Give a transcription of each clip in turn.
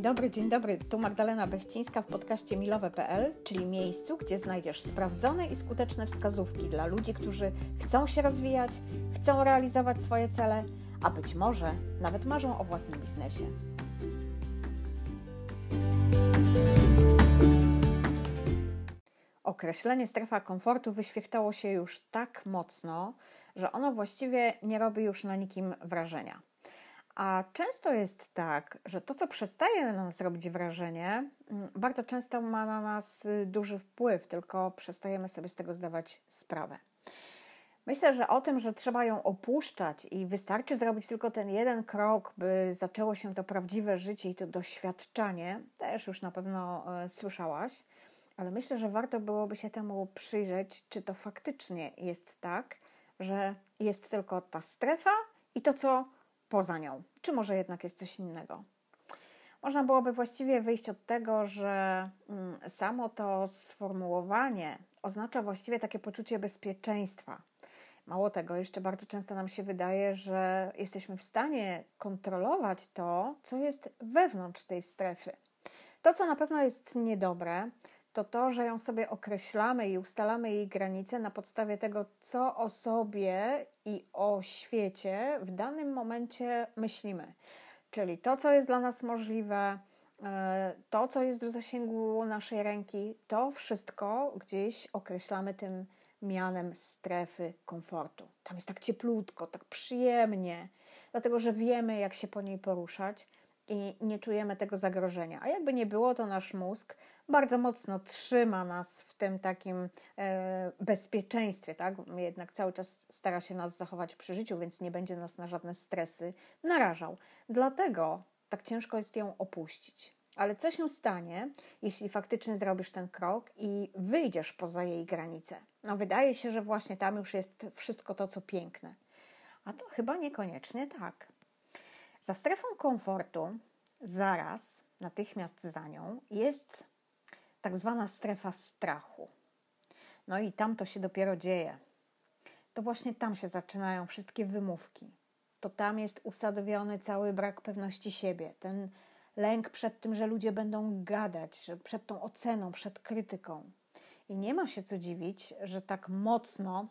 Dzień dobry, dzień dobry. Tu Magdalena Bechcińska w podcaście milowe.pl, czyli miejscu, gdzie znajdziesz sprawdzone i skuteczne wskazówki dla ludzi, którzy chcą się rozwijać, chcą realizować swoje cele, a być może nawet marzą o własnym biznesie. Określenie strefa komfortu wyświechtało się już tak mocno, że ono właściwie nie robi już na nikim wrażenia. A często jest tak, że to, co przestaje na nas robić wrażenie, mm, bardzo często ma na nas y, duży wpływ, tylko przestajemy sobie z tego zdawać sprawę. Myślę, że o tym, że trzeba ją opuszczać i wystarczy zrobić tylko ten jeden krok, by zaczęło się to prawdziwe życie i to doświadczanie, też już na pewno e, słyszałaś, ale myślę, że warto byłoby się temu przyjrzeć, czy to faktycznie jest tak, że jest tylko ta strefa i to, co poza nią, czy może jednak jest coś innego. Można byłoby właściwie wyjść od tego, że mm, samo to sformułowanie oznacza właściwie takie poczucie bezpieczeństwa. Mało tego, jeszcze bardzo często nam się wydaje, że jesteśmy w stanie kontrolować to, co jest wewnątrz tej strefy. To, co na pewno jest niedobre, to to, że ją sobie określamy i ustalamy jej granice na podstawie tego, co o sobie i o świecie w danym momencie myślimy. Czyli to, co jest dla nas możliwe, e, to, co jest w zasięgu naszej ręki, to wszystko gdzieś określamy tym mianem strefy komfortu. Tam jest tak cieplutko, tak przyjemnie, dlatego że wiemy, jak się po niej poruszać i nie czujemy tego zagrożenia. A jakby nie było, to nasz mózg bardzo mocno trzyma nas w tym takim e, bezpieczeństwie, tak? Jednak cały czas stara się nas zachować przy życiu, więc nie będzie nas na żadne stresy narażał. Dlatego tak ciężko jest ją opuścić. Ale co się stanie, jeśli faktycznie zrobisz ten krok i wyjdziesz poza jej granice? No, wydaje się, że właśnie tam już jest wszystko to, co piękne. A to chyba niekoniecznie tak. Za strefą komfortu, zaraz, natychmiast za nią, jest tak zwana strefa strachu. No i tam to się dopiero dzieje. To właśnie tam się zaczynają wszystkie wymówki. To tam jest usadowiony cały brak pewności siebie, ten lęk przed tym, że ludzie będą gadać, przed tą oceną, przed krytyką. I nie ma się co dziwić, że tak mocno,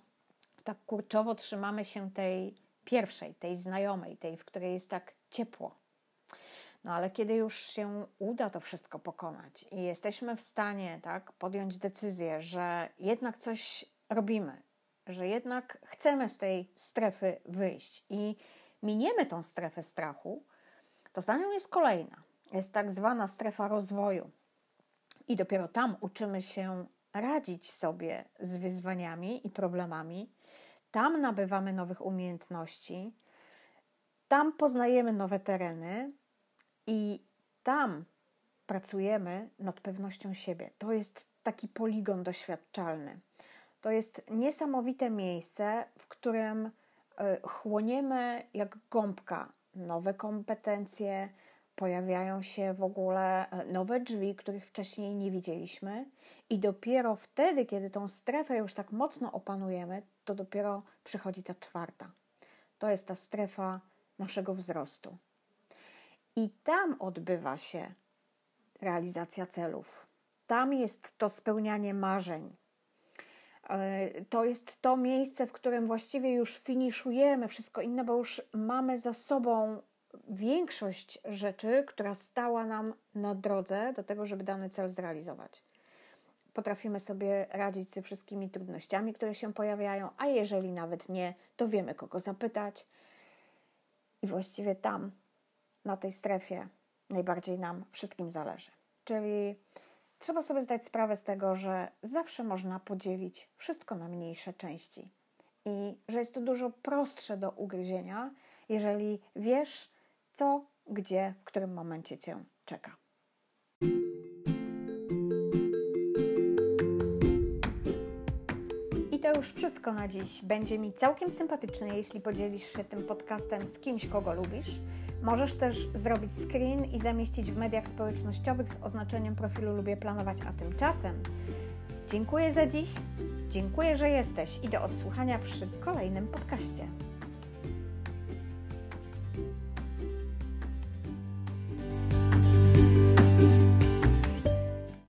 tak kurczowo trzymamy się tej pierwszej, tej znajomej, tej, w której jest tak ciepło. No ale kiedy już się uda to wszystko pokonać i jesteśmy w stanie tak, podjąć decyzję, że jednak coś robimy, że jednak chcemy z tej strefy wyjść i miniemy tą strefę strachu, to za nią jest kolejna. Jest tak zwana strefa rozwoju. I dopiero tam uczymy się radzić sobie z wyzwaniami i problemami. Tam nabywamy nowych umiejętności, tam poznajemy nowe tereny i tam pracujemy nad pewnością siebie. To jest taki poligon doświadczalny. To jest niesamowite miejsce, w którym e, chłoniemy jak gąbka nowe kompetencje, pojawiają się w ogóle e, nowe drzwi, których wcześniej nie widzieliśmy, i dopiero wtedy, kiedy tą strefę już tak mocno opanujemy, to dopiero przychodzi ta czwarta. To jest ta strefa naszego wzrostu. I tam odbywa się realizacja celów. Tam jest to spełnianie marzeń. E, to jest to miejsce, w którym właściwie już finiszujemy wszystko inne, bo już mamy za sobą większość rzeczy, która stała nam na drodze do tego, żeby dany cel zrealizować. Potrafimy sobie radzić ze wszystkimi trudnościami, które się pojawiają, a jeżeli nawet nie, to wiemy kogo zapytać. I właściwie tam na tej strefie najbardziej nam wszystkim zależy. Czyli trzeba sobie zdać sprawę z tego, że zawsze można podzielić wszystko na mniejsze części i że jest to dużo prostsze do ugryzienia, jeżeli wiesz, co, gdzie, w którym momencie cię czeka. I to już wszystko na dziś. Będzie mi całkiem sympatyczne, jeśli podzielisz się tym podcastem z kimś, kogo lubisz. Możesz też zrobić screen i zamieścić w mediach społecznościowych z oznaczeniem profilu Lubię Planować, a tymczasem dziękuję za dziś, dziękuję, że jesteś i do odsłuchania przy kolejnym podcaście.